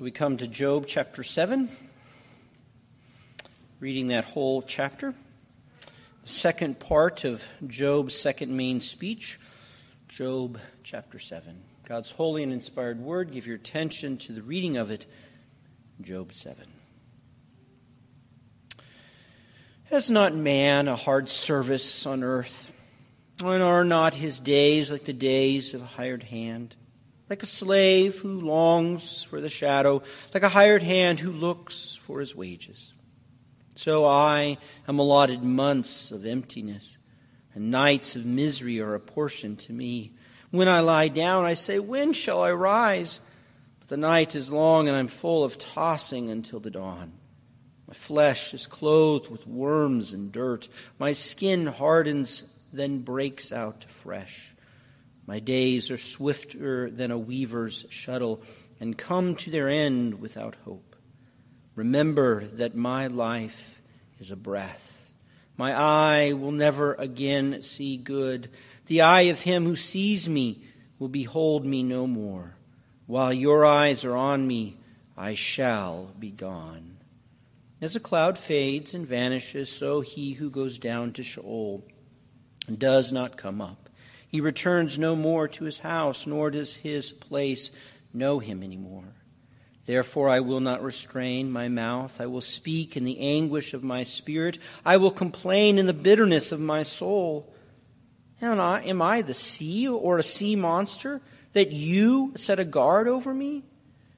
So we come to Job chapter 7, reading that whole chapter. The second part of Job's second main speech, Job chapter 7. God's holy and inspired word, give your attention to the reading of it, Job 7. Has not man a hard service on earth? And are not his days like the days of a hired hand? Like a slave who longs for the shadow, like a hired hand who looks for his wages. So I am allotted months of emptiness, and nights of misery are apportioned to me. When I lie down, I say, When shall I rise? But the night is long, and I'm full of tossing until the dawn. My flesh is clothed with worms and dirt. My skin hardens, then breaks out fresh. My days are swifter than a weaver's shuttle, and come to their end without hope. Remember that my life is a breath. My eye will never again see good. The eye of him who sees me will behold me no more. While your eyes are on me, I shall be gone. As a cloud fades and vanishes, so he who goes down to Sheol does not come up. He returns no more to his house, nor does his place know him any more. Therefore, I will not restrain my mouth. I will speak in the anguish of my spirit. I will complain in the bitterness of my soul. Am I, am I the sea or a sea monster that you set a guard over me?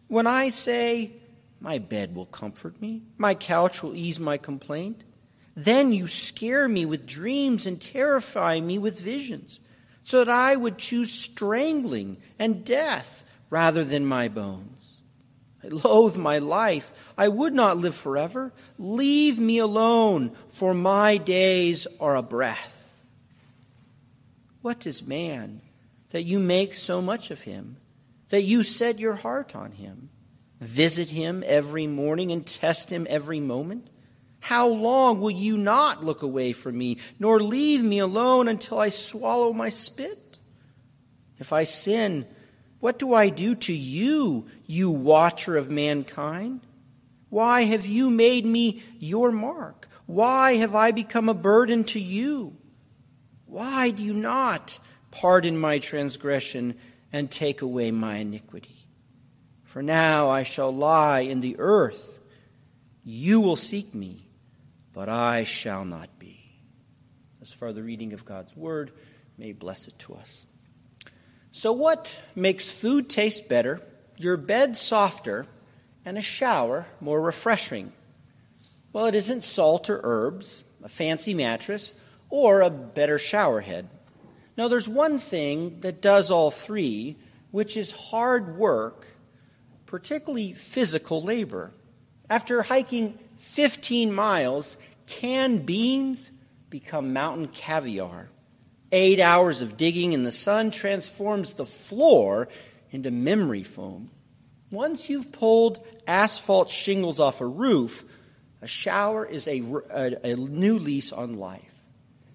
When I say, my bed will comfort me. My couch will ease my complaint. Then you scare me with dreams and terrify me with visions, so that I would choose strangling and death rather than my bones. I loathe my life. I would not live forever. Leave me alone, for my days are a breath. What is man that you make so much of him, that you set your heart on him? visit him every morning and test him every moment? How long will you not look away from me, nor leave me alone until I swallow my spit? If I sin, what do I do to you, you watcher of mankind? Why have you made me your mark? Why have I become a burden to you? Why do you not pardon my transgression and take away my iniquity? For now I shall lie in the earth. You will seek me, but I shall not be. As far the reading of God's word, may bless it to us. So, what makes food taste better, your bed softer, and a shower more refreshing? Well, it isn't salt or herbs, a fancy mattress, or a better shower head. No, there's one thing that does all three, which is hard work particularly physical labor. After hiking 15 miles, canned beans become mountain caviar. Eight hours of digging in the sun transforms the floor into memory foam. Once you've pulled asphalt shingles off a roof, a shower is a, a, a, new lease on life.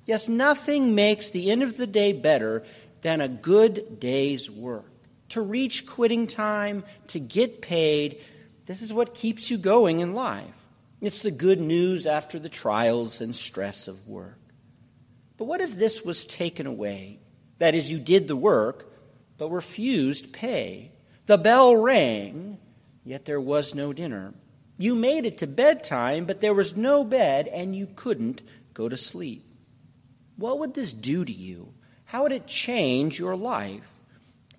Yes, nothing makes the end of the day better than a good day's work to reach quitting time, to get paid. This is what keeps you going in life. It's the good news after the trials and stress of work. But what if this was taken away? That is, you did the work, but refused pay. The bell rang, yet there was no dinner. You made it to bedtime, but there was no bed, and you couldn't go to sleep. What would this do to you? How would it change your life?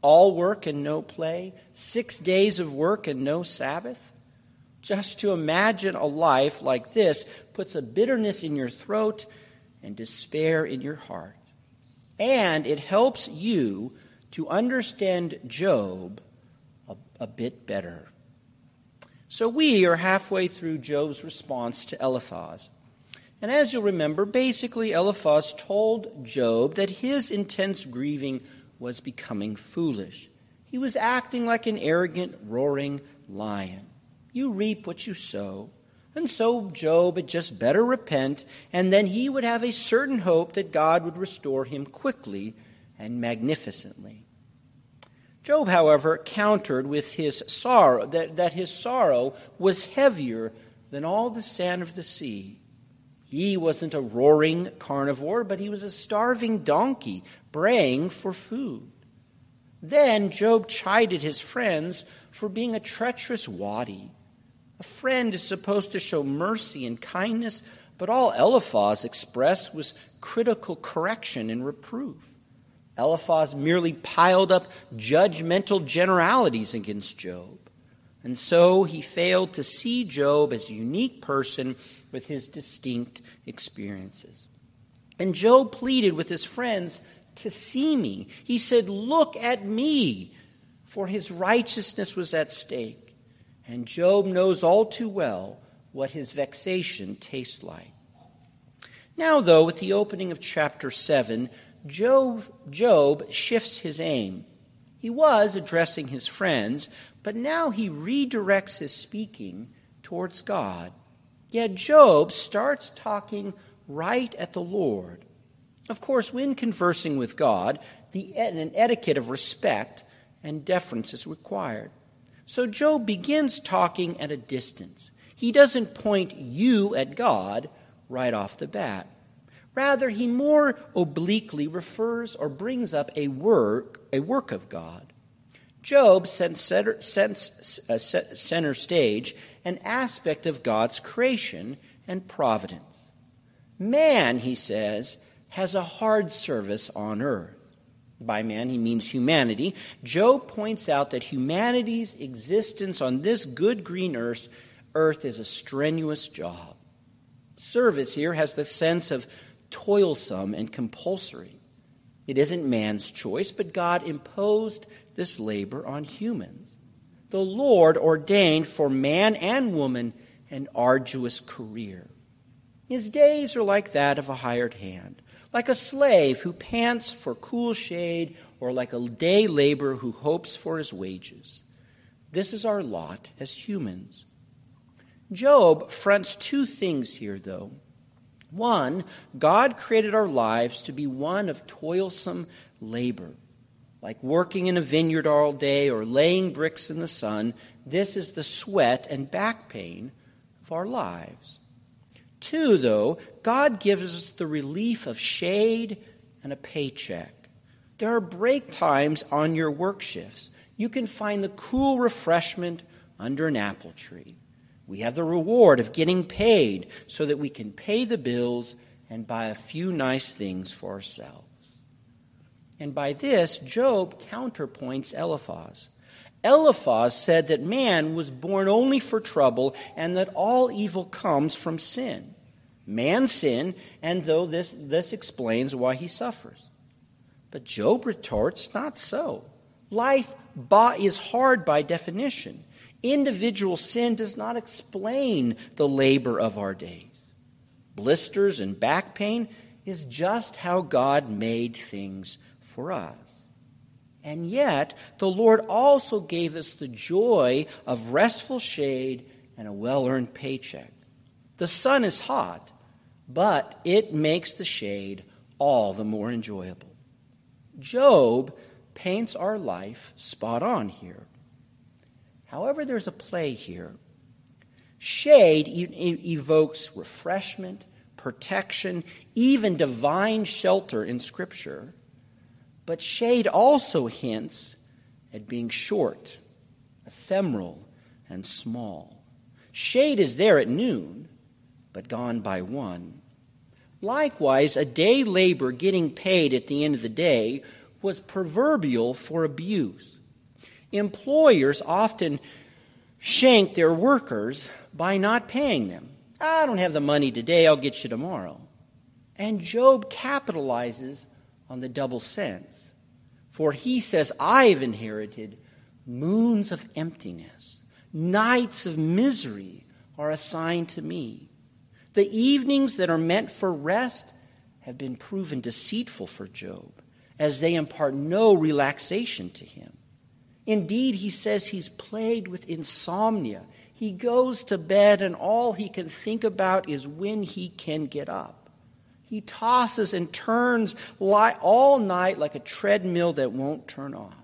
all work and no play, six days of work and no Sabbath? Just to imagine a life like this puts a bitterness in your throat and despair in your heart. And it helps you to understand Job a, a bit better. So we are halfway through Job's response to Eliphaz. And as you'll remember, basically, Eliphaz told Job that his intense grieving was becoming foolish. He was acting like an arrogant, roaring lion. You reap what you sow. And so Job had just better repent, and then he would have a certain hope that God would restore him quickly and magnificently. Job, however, countered with his sorrow that, that his sorrow was heavier than all the sand of the sea. He wasn't a roaring carnivore, but he was a starving donkey braying for food. Then Job chided his friends for being a treacherous wadi. A friend is supposed to show mercy and kindness, but all Eliphaz expressed was critical correction and reproof. Eliphaz merely piled up judgmental generalities against Job. And so he failed to see Job as a unique person with his distinct experiences. And Job pleaded with his friends to see me. He said, Look at me, for his righteousness was at stake. And Job knows all too well what his vexation tastes like. Now, though, with the opening of chapter 7, Job, Job shifts his aim. He was addressing his friends, but now he redirects his speaking towards God. Yet Job starts talking right at the Lord. Of course, when conversing with God, the, an etiquette of respect and deference is required. So Job begins talking at a distance. He doesn't point you at God right off the bat. Rather, he more obliquely refers or brings up a work, a work of God. Job sets center, uh, center stage an aspect of God's creation and providence. Man, he says, has a hard service on earth. By man, he means humanity. Job points out that humanity's existence on this good green earth, earth is a strenuous job. Service here has the sense of toilsome and compulsory. It isn't man's choice, but God imposed this labor on humans. The Lord ordained for man and woman an arduous career. His days are like that of a hired hand, like a slave who pants for cool shade, or like a day laborer who hopes for his wages. This is our lot as humans. Job fronts two things here, though. One, God created our lives to be one of toilsome labor, like working in a vineyard all day or laying bricks in the sun. This is the sweat and back pain of our lives. Two, though, God gives us the relief of shade and a paycheck. There are break times on your work shifts. You can find the cool refreshment under an apple tree. We have the reward of getting paid so that we can pay the bills and buy a few nice things for ourselves. And by this, Job counterpoints Eliphaz. Eliphaz said that man was born only for trouble and that all evil comes from sin. Man sinned, and though this, this explains why he suffers. But Job retorts, not so. Life is hard by definition. Individual sin does not explain the labor of our days. Blisters and back pain is just how God made things for us. And yet, the Lord also gave us the joy of restful shade and a well earned paycheck. The sun is hot, but it makes the shade all the more enjoyable. Job paints our life spot on here. However, there's a play here. Shade evokes refreshment, protection, even divine shelter in Scripture. But shade also hints at being short, ephemeral, and small. Shade is there at noon, but gone by one. Likewise, a day labor getting paid at the end of the day was proverbial for abuse. Employers often shank their workers by not paying them. I don't have the money today, I'll get you tomorrow. And Job capitalizes on the double sense. For he says, I've inherited moons of emptiness, nights of misery are assigned to me. The evenings that are meant for rest have been proven deceitful for Job, as they impart no relaxation to him. Indeed, he says he's plagued with insomnia. He goes to bed, and all he can think about is when he can get up. He tosses and turns all night like a treadmill that won't turn off.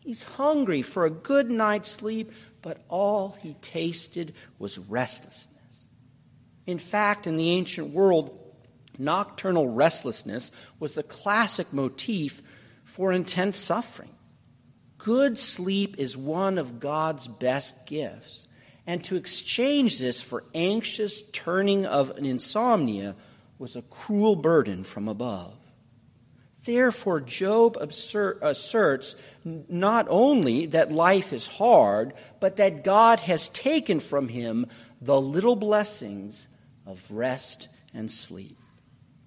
He's hungry for a good night's sleep, but all he tasted was restlessness. In fact, in the ancient world, nocturnal restlessness was the classic motif for intense suffering. Good sleep is one of God's best gifts. And to exchange this for anxious turning of an insomnia was a cruel burden from above. Therefore, Job asserts not only that life is hard, but that God has taken from him the little blessings of rest and sleep.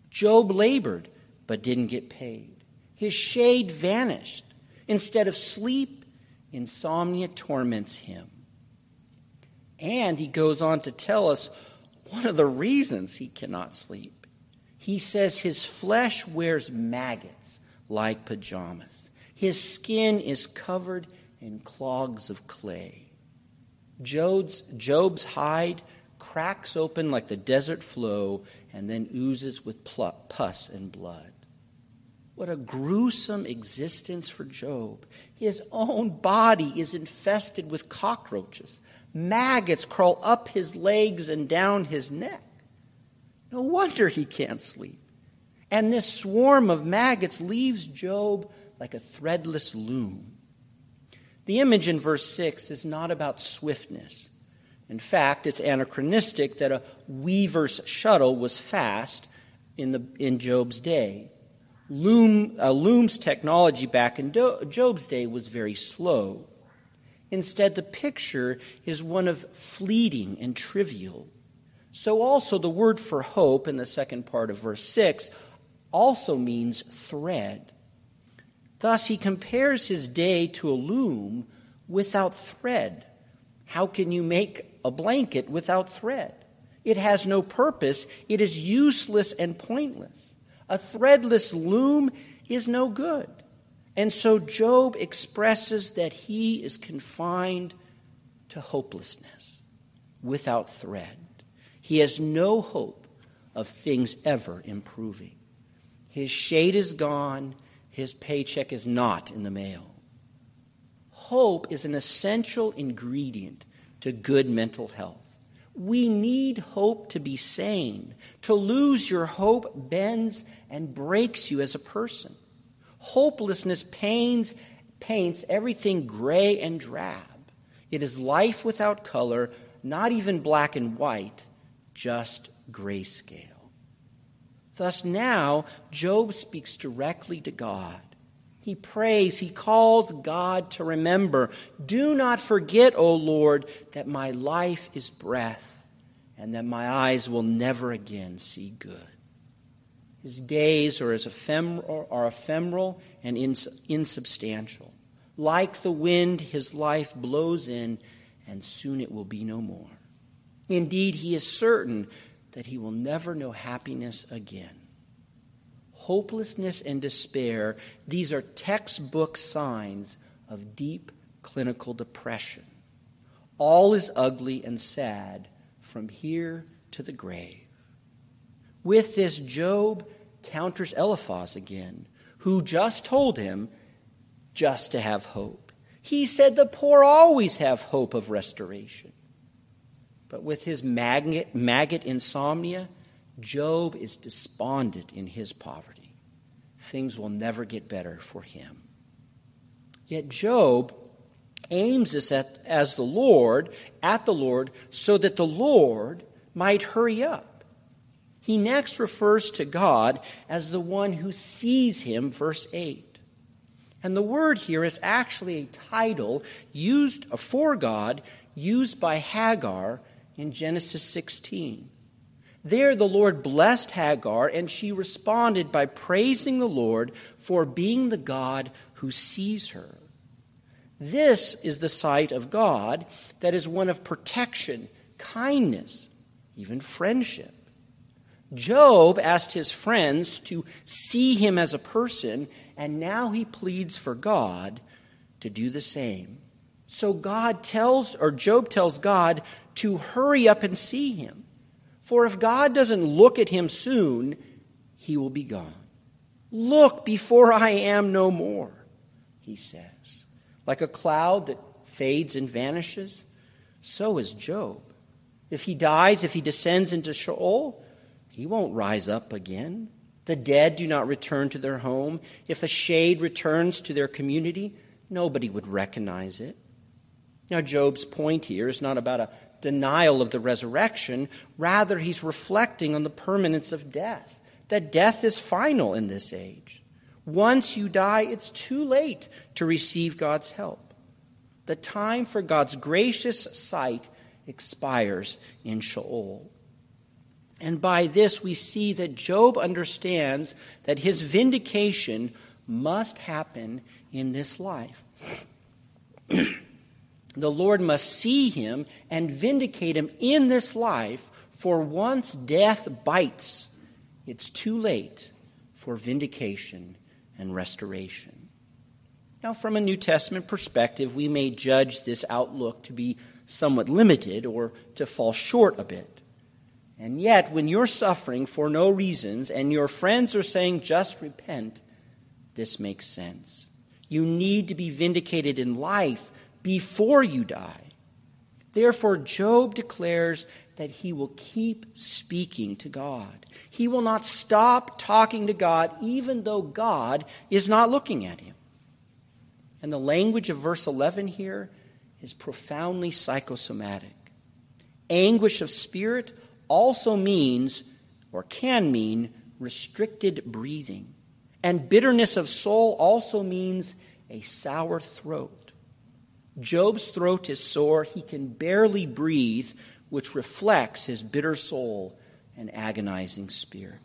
Job labored, but didn't get paid. His shade vanished. Instead of sleep, insomnia torments him. And he goes on to tell us one of the reasons he cannot sleep he says his flesh wears maggots like pajamas. His skin is covered in clogs of clay. Job's, Job's hide cracks open like the desert flow and then oozes with pus and blood. What a gruesome existence for Job. His own body is infested with cockroaches. Maggots crawl up his legs and down his neck. No wonder he can't sleep. And this swarm of maggots leaves Job like a threadless loom. The image in verse 6 is not about swiftness. In fact, it's anachronistic that a weaver's shuttle was fast in, the, in Job's day. Loom, uh, loom's technology back in Do- Job's day was very slow. Instead, the picture is one of fleeting and trivial. So, also, the word for hope in the second part of verse 6 also means thread. Thus, he compares his day to a loom without thread. How can you make a blanket without thread? It has no purpose, it is useless and pointless. A threadless loom is no good. And so, Job expresses that he is confined to hopelessness without thread. He has no hope of things ever improving. His shade is gone, his paycheck is not in the mail. Hope is an essential ingredient to good mental health. We need hope to be sane. To lose your hope bends and breaks you as a person. Hopelessness pains, paints everything gray and drab. It is life without color, not even black and white, just grayscale. Thus now, Job speaks directly to God. He prays, he calls God to remember. Do not forget, O Lord, that my life is breath and that my eyes will never again see good. His days are, as ephemeral, are ephemeral and insubstantial. Like the wind, his life blows in, and soon it will be no more. Indeed, he is certain that he will never know happiness again. Hopelessness and despair, these are textbook signs of deep clinical depression. All is ugly and sad from here to the grave. With this, Job counters Eliphaz again, who just told him just to have hope. He said the poor always have hope of restoration. But with his maggot, maggot insomnia, Job is despondent in his poverty. Things will never get better for him. Yet Job aims this at, as the Lord, at the Lord, so that the Lord might hurry up. He next refers to God as the one who sees him, verse 8. And the word here is actually a title used uh, for God, used by Hagar in Genesis 16. There, the Lord blessed Hagar, and she responded by praising the Lord for being the God who sees her. This is the sight of God that is one of protection, kindness, even friendship. Job asked his friends to see him as a person, and now he pleads for God to do the same. So God tells, or Job tells God to hurry up and see him. For if God doesn't look at him soon, he will be gone. Look before I am no more, he says. Like a cloud that fades and vanishes, so is Job. If he dies, if he descends into Sheol, he won't rise up again. The dead do not return to their home. If a shade returns to their community, nobody would recognize it. Now, Job's point here is not about a denial of the resurrection, rather, he's reflecting on the permanence of death, that death is final in this age. Once you die, it's too late to receive God's help. The time for God's gracious sight expires in Sheol. And by this, we see that Job understands that his vindication must happen in this life. the Lord must see him and vindicate him in this life, for once death bites, it's too late for vindication and restoration. Now, from a New Testament perspective, we may judge this outlook to be somewhat limited or to fall short a bit. And yet, when you're suffering for no reasons and your friends are saying, just repent, this makes sense. You need to be vindicated in life before you die. Therefore, Job declares that he will keep speaking to God. He will not stop talking to God, even though God is not looking at him. And the language of verse 11 here is profoundly psychosomatic. Anguish of spirit also means, or can mean, restricted breathing. And bitterness of soul also means a sour throat. Job's throat is sore. He can barely breathe, which reflects his bitter soul and agonizing spirit.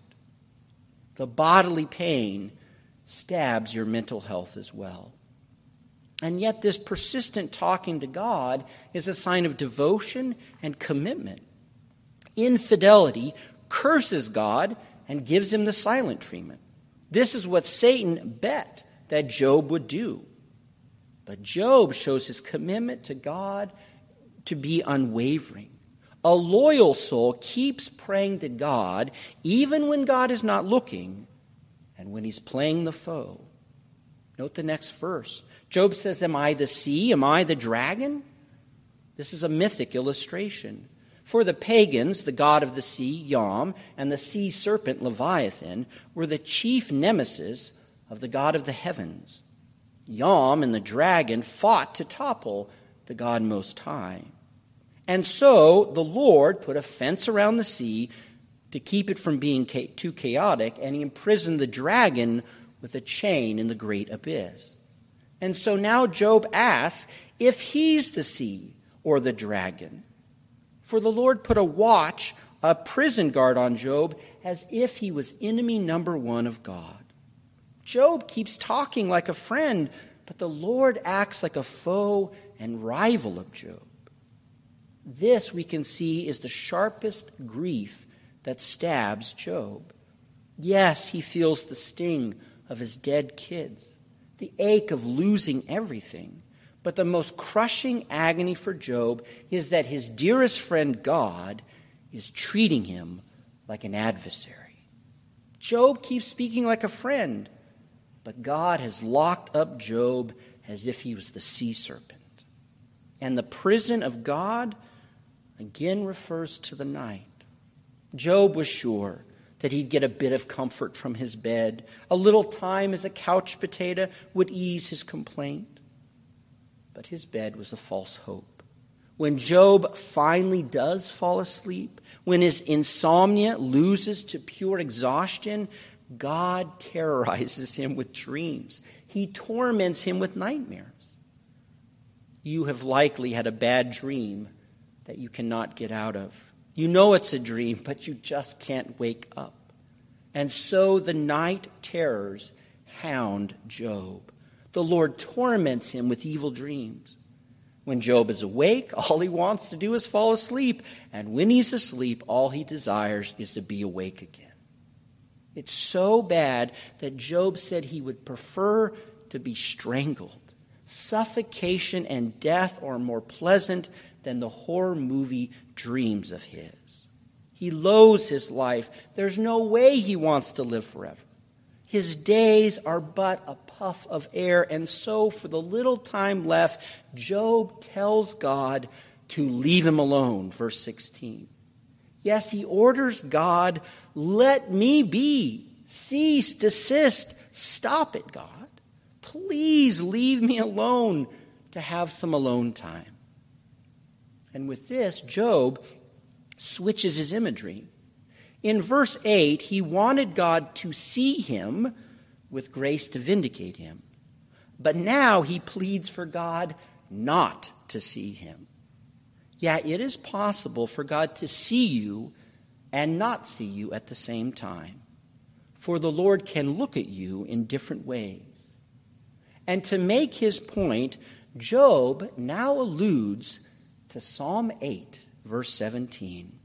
The bodily pain stabs your mental health as well. And yet, this persistent talking to God is a sign of devotion and commitment. Infidelity curses God and gives him the silent treatment. This is what Satan bet that Job would do. But Job shows his commitment to God to be unwavering. A loyal soul keeps praying to God even when God is not looking and when he's playing the foe. Note the next verse. Job says, Am I the sea? Am I the dragon? This is a mythic illustration. For the pagans, the god of the sea, Yam, and the sea serpent, Leviathan, were the chief nemesis of the god of the heavens. Yam and the dragon fought to topple the God Most High. And so the Lord put a fence around the sea to keep it from being too chaotic, and he imprisoned the dragon with a chain in the great abyss. And so now Job asks if he's the sea or the dragon. For the Lord put a watch, a prison guard on Job, as if he was enemy number one of God. Job keeps talking like a friend, but the Lord acts like a foe and rival of Job. This, we can see, is the sharpest grief that stabs Job. Yes, he feels the sting of his dead kids the ache of losing everything. But the most crushing agony for Job is that his dearest friend God is treating him like an adversary. Job keeps speaking like a friend, but God has locked up Job as if he was the sea serpent. And the prison of God again refers to the night. Job was sure that he'd get a bit of comfort from his bed. A little time as a couch potato would ease his complaint. But his bed was a false hope. When Job finally does fall asleep, when his insomnia loses to pure exhaustion, God terrorizes him with dreams. He torments him with nightmares. You have likely had a bad dream that you cannot get out of. You know it's a dream, but you just can't wake up. And so the night terrors hound Job. The Lord torments him with evil dreams. When Job is awake, all he wants to do is fall asleep. And when he's asleep, all he desires is to be awake again. It's so bad that Job said he would prefer to be strangled. Suffocation and death are more pleasant than the horror movie dreams of his. He loathes his life. There's no way he wants to live forever. His days are but a puff of air. And so, for the little time left, Job tells God to leave him alone. Verse 16. Yes, he orders God, let me be. Cease, desist, stop it, God. Please leave me alone to have some alone time. And with this, Job switches his imagery. In verse 8, he wanted God to see him with grace to vindicate him. But now he pleads for God not to see him. Yeah, it is possible for God to see you and not see you at the same time. For the Lord can look at you in different ways. And to make his point, Job now alludes to Psalm 8, verse 17.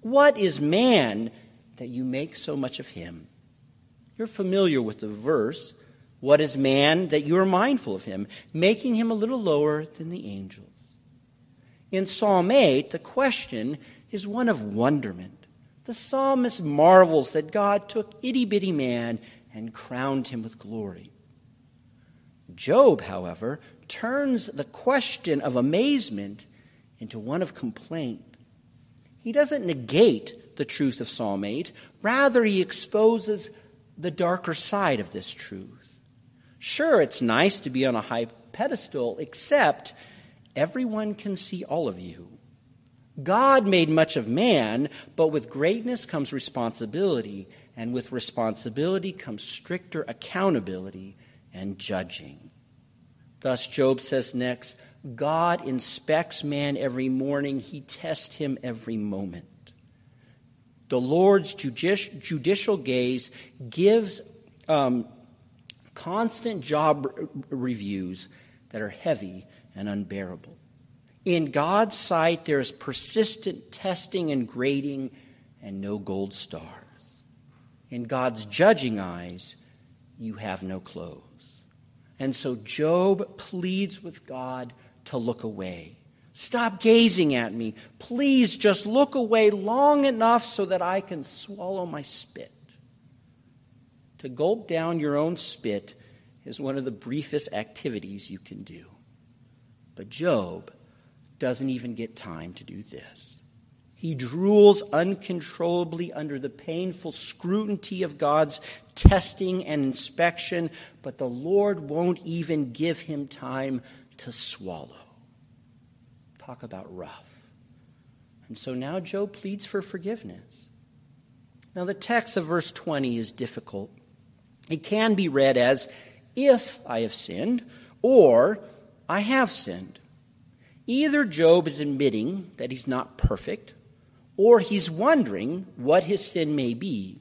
What is man that you make so much of him? You're familiar with the verse. What is man that you are mindful of him, making him a little lower than the angels? In Psalm 8, the question is one of wonderment. The psalmist marvels that God took itty bitty man and crowned him with glory. Job, however, turns the question of amazement into one of complaint. He doesn't negate the truth of Psalm 8, rather, he exposes the darker side of this truth. Sure, it's nice to be on a high pedestal, except everyone can see all of you. God made much of man, but with greatness comes responsibility, and with responsibility comes stricter accountability and judging. Thus, Job says next God inspects man every morning, he tests him every moment. The Lord's judici- judicial gaze gives um, constant job reviews that are heavy and unbearable. In God's sight, there is persistent testing and grading and no gold stars. In God's judging eyes, you have no clothes. And so Job pleads with God to look away. Stop gazing at me. Please just look away long enough so that I can swallow my spit. To gulp down your own spit is one of the briefest activities you can do. But Job doesn't even get time to do this. He drools uncontrollably under the painful scrutiny of God's testing and inspection, but the Lord won't even give him time to swallow. Talk about rough. And so now Job pleads for forgiveness. Now, the text of verse 20 is difficult. It can be read as, if I have sinned, or I have sinned. Either Job is admitting that he's not perfect, or he's wondering what his sin may be.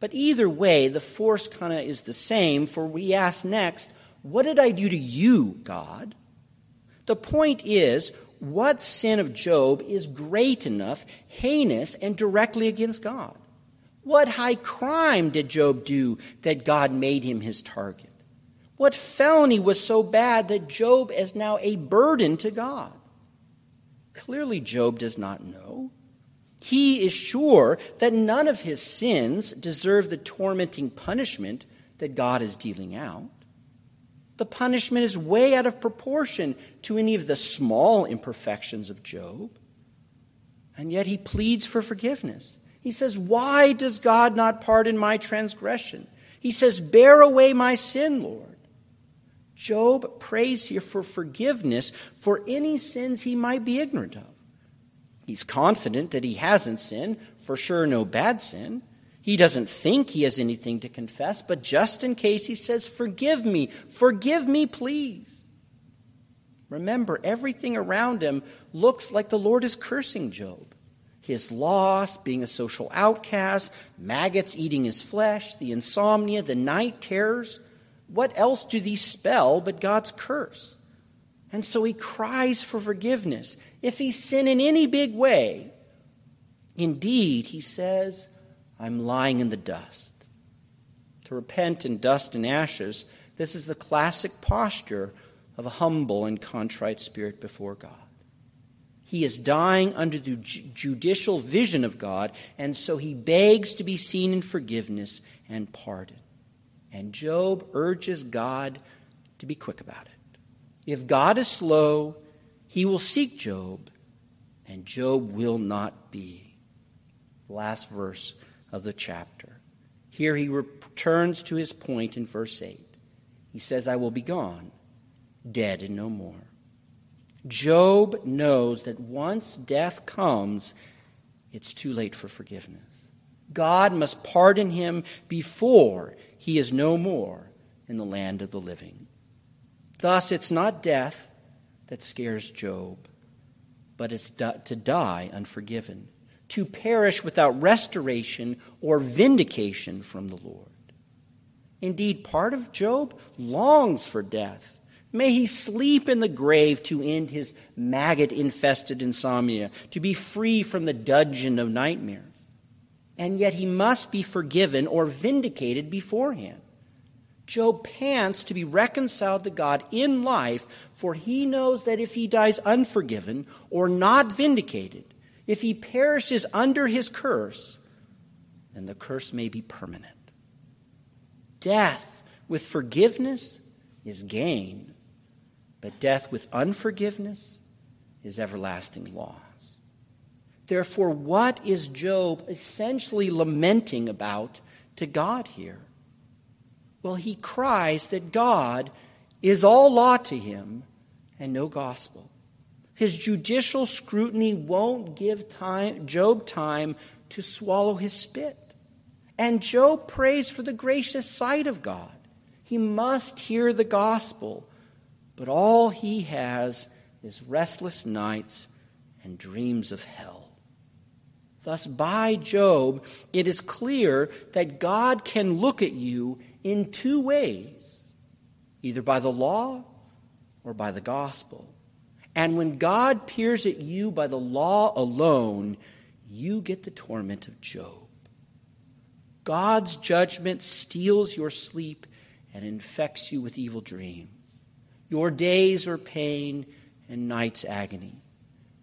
But either way, the force kind of is the same, for we ask next, What did I do to you, God? The point is, what sin of Job is great enough, heinous, and directly against God? What high crime did Job do that God made him his target? What felony was so bad that Job is now a burden to God? Clearly, Job does not know. He is sure that none of his sins deserve the tormenting punishment that God is dealing out the punishment is way out of proportion to any of the small imperfections of Job. And yet he pleads for forgiveness. He says, Why does God not pardon my transgression? He says, Bear away my sin, Lord. Job prays here for forgiveness for any sins he might be ignorant of. He's confident that he hasn't sinned, for sure, no bad sin. He doesn't think he has anything to confess, but just in case, he says, Forgive me, forgive me, please. Remember, everything around him looks like the Lord is cursing Job. His loss, being a social outcast, maggots eating his flesh, the insomnia, the night terrors. What else do these spell but God's curse? And so he cries for forgiveness. If he sin in any big way, indeed, he says, I'm lying in the dust. To repent in dust and ashes, this is the classic posture of a humble and contrite spirit before God. He is dying under the judicial vision of God, and so he begs to be seen in forgiveness and pardon. And Job urges God to be quick about it. If God is slow, he will seek Job, and Job will not be. Last verse of the chapter. Here he returns to his point in verse 8. He says, I will be gone, dead and no more. Job knows that once death comes, it's too late for forgiveness. God must pardon him before he is no more in the land of the living. Thus, it's not death that scares Job, but it's to die unforgiven, to perish without restoration or vindication from the Lord. Indeed, part of Job longs for death. May he sleep in the grave to end his maggot infested insomnia, to be free from the dungeon of nightmares. And yet he must be forgiven or vindicated beforehand. Job pants to be reconciled to God in life, for he knows that if he dies unforgiven or not vindicated, if he perishes under his curse, then the curse may be permanent. Death with forgiveness is gain, but death with unforgiveness is everlasting loss. Therefore, what is Job essentially lamenting about to God here? Well, he cries that God is all law to him and no gospel. His judicial scrutiny won't give time, Job time to swallow his spit. And Job prays for the gracious sight of God. He must hear the gospel, but all he has is restless nights and dreams of hell. Thus, by Job, it is clear that God can look at you in two ways either by the law or by the gospel. And when God peers at you by the law alone, you get the torment of Job. God's judgment steals your sleep and infects you with evil dreams. Your days are pain and nights agony.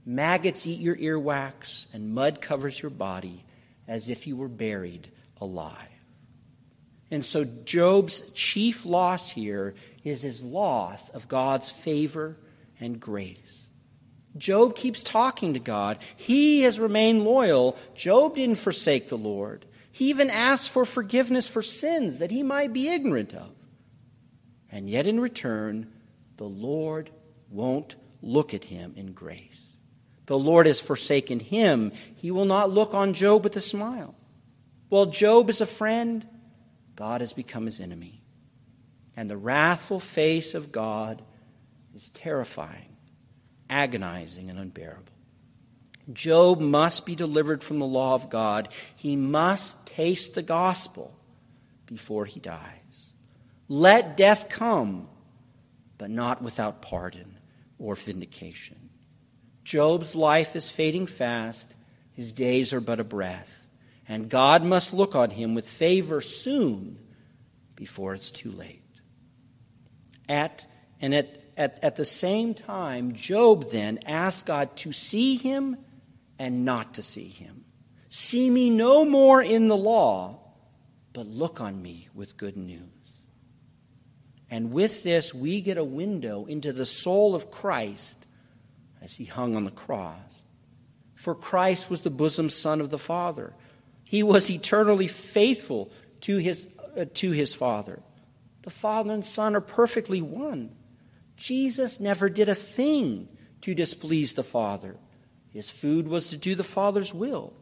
Maggots eat your earwax, and mud covers your body as if you were buried alive. And so Job's chief loss here is his loss of God's favor and grace. Job keeps talking to God. He has remained loyal. Job didn't forsake the Lord. He even asked for forgiveness for sins that he might be ignorant of. And yet, in return, the Lord won't look at him in grace. The Lord has forsaken him. He will not look on Job with a smile. While Job is a friend, God has become his enemy. And the wrathful face of God is terrifying, agonizing, and unbearable. Job must be delivered from the law of God. He must taste the gospel before he dies. Let death come, but not without pardon or vindication. Job's life is fading fast, his days are but a breath and God must look on him with favor soon before it's too late. At and at, at, at the same time, Job then asked God to see him and not to see him. See me no more in the law, but look on me with good news. And with this, we get a window into the soul of Christ as he hung on the cross. For Christ was the bosom son of the Father he was eternally faithful to his, uh, to his Father. The Father and Son are perfectly one. Jesus never did a thing to displease the Father. His food was to do the Father's will.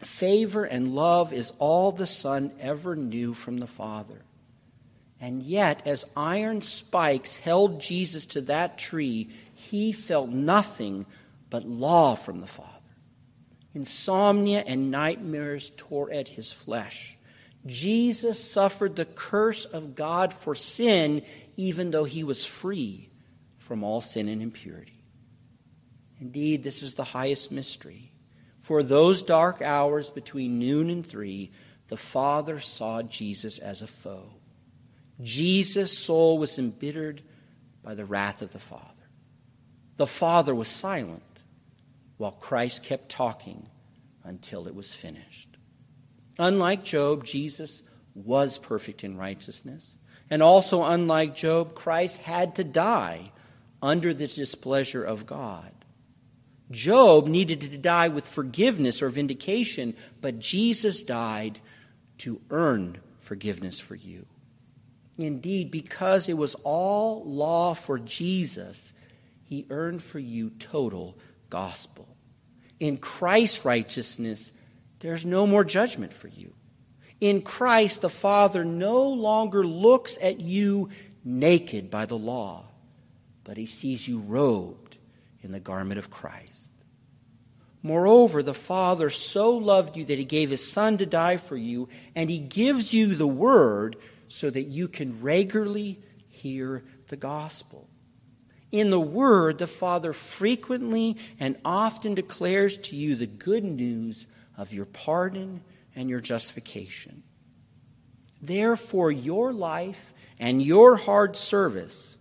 Favor and love is all the Son ever knew from the Father. And yet, as iron spikes held Jesus to that tree, he felt nothing but law from the Father. Insomnia and nightmares tore at his flesh. Jesus suffered the curse of God for sin, even though he was free from all sin and impurity. Indeed, this is the highest mystery. For those dark hours between noon and three, the Father saw Jesus as a foe. Jesus' soul was embittered by the wrath of the Father. The Father was silent while Christ kept talking until it was finished. Unlike Job, Jesus was perfect in righteousness. And also, unlike Job, Christ had to die under the displeasure of God. Job needed to die with forgiveness or vindication, but Jesus died to earn forgiveness for you. Indeed, because it was all law for Jesus, he earned for you total gospel. In Christ's righteousness, there's no more judgment for you. In Christ, the Father no longer looks at you naked by the law, but he sees you robed in the garment of Christ. Moreover, the Father so loved you that he gave his Son to die for you, and he gives you the word so that you can regularly hear the gospel. In the Word, the Father frequently and often declares to you the good news of your pardon and your justification. Therefore, your life and your hard service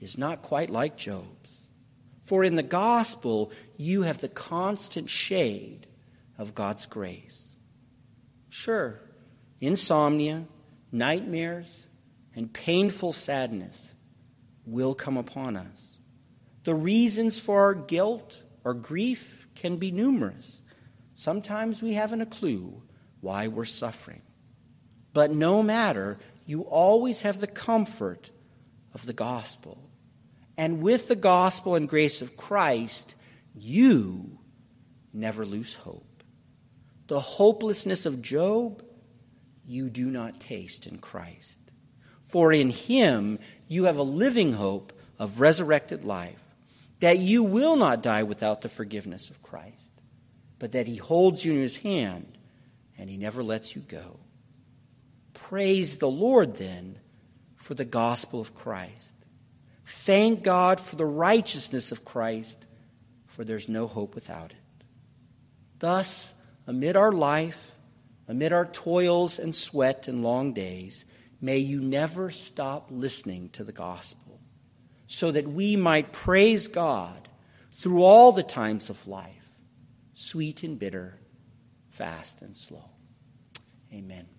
is not quite like Job's. For in the gospel, you have the constant shade of God's grace. Sure, insomnia, nightmares, and painful sadness will come upon us. The reasons for our guilt or grief can be numerous. Sometimes we haven't a clue why we're suffering. But no matter, you always have the comfort of the gospel. And with the gospel and grace of Christ, you never lose hope. The hopelessness of Job you do not taste in Christ. For in him you have a living hope of resurrected life, that you will not die without the forgiveness of Christ, but that he holds you in his hand and he never lets you go. Praise the Lord then for the gospel of Christ. Thank God for the righteousness of Christ, for there's no hope without it. Thus, amid our life, amid our toils and sweat and long days, may you never stop listening to the gospel, so that we might praise God through all the times of life, sweet and bitter, fast and slow. Amen.